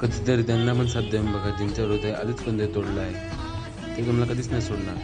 कधीतरी त्यांना पण साथ देऊन बघा ज्यांच्या हृदय आधीच कोणतरी तोडलं आहे ते तुम्हाला कधीच नाही सोडणार.